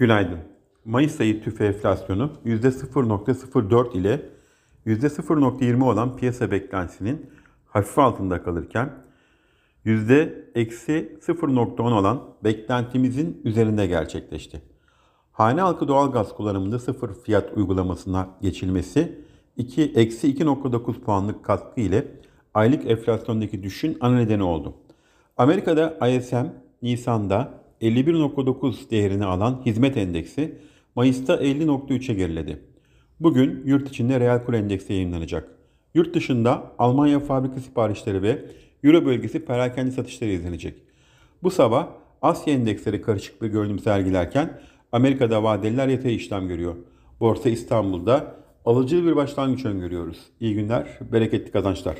Günaydın. Mayıs ayı tüfe enflasyonu %0.04 ile %0.20 olan piyasa beklentisinin hafif altında kalırken %-0.10 olan beklentimizin üzerinde gerçekleşti. Hane halkı doğalgaz kullanımında sıfır fiyat uygulamasına geçilmesi 2, eksi 2.9 puanlık katkı ile aylık enflasyondaki düşüşün ana nedeni oldu. Amerika'da ISM Nisan'da 51.9 değerini alan hizmet endeksi Mayıs'ta 50.3'e geriledi. Bugün yurt içinde reel kur endeksi yayınlanacak. Yurt dışında Almanya fabrika siparişleri ve Euro bölgesi perakende satışları izlenecek. Bu sabah Asya endeksleri karışık bir görünüm sergilerken Amerika'da vadeliler yatay işlem görüyor. Borsa İstanbul'da alıcı bir başlangıç öngörüyoruz. İyi günler, bereketli kazançlar.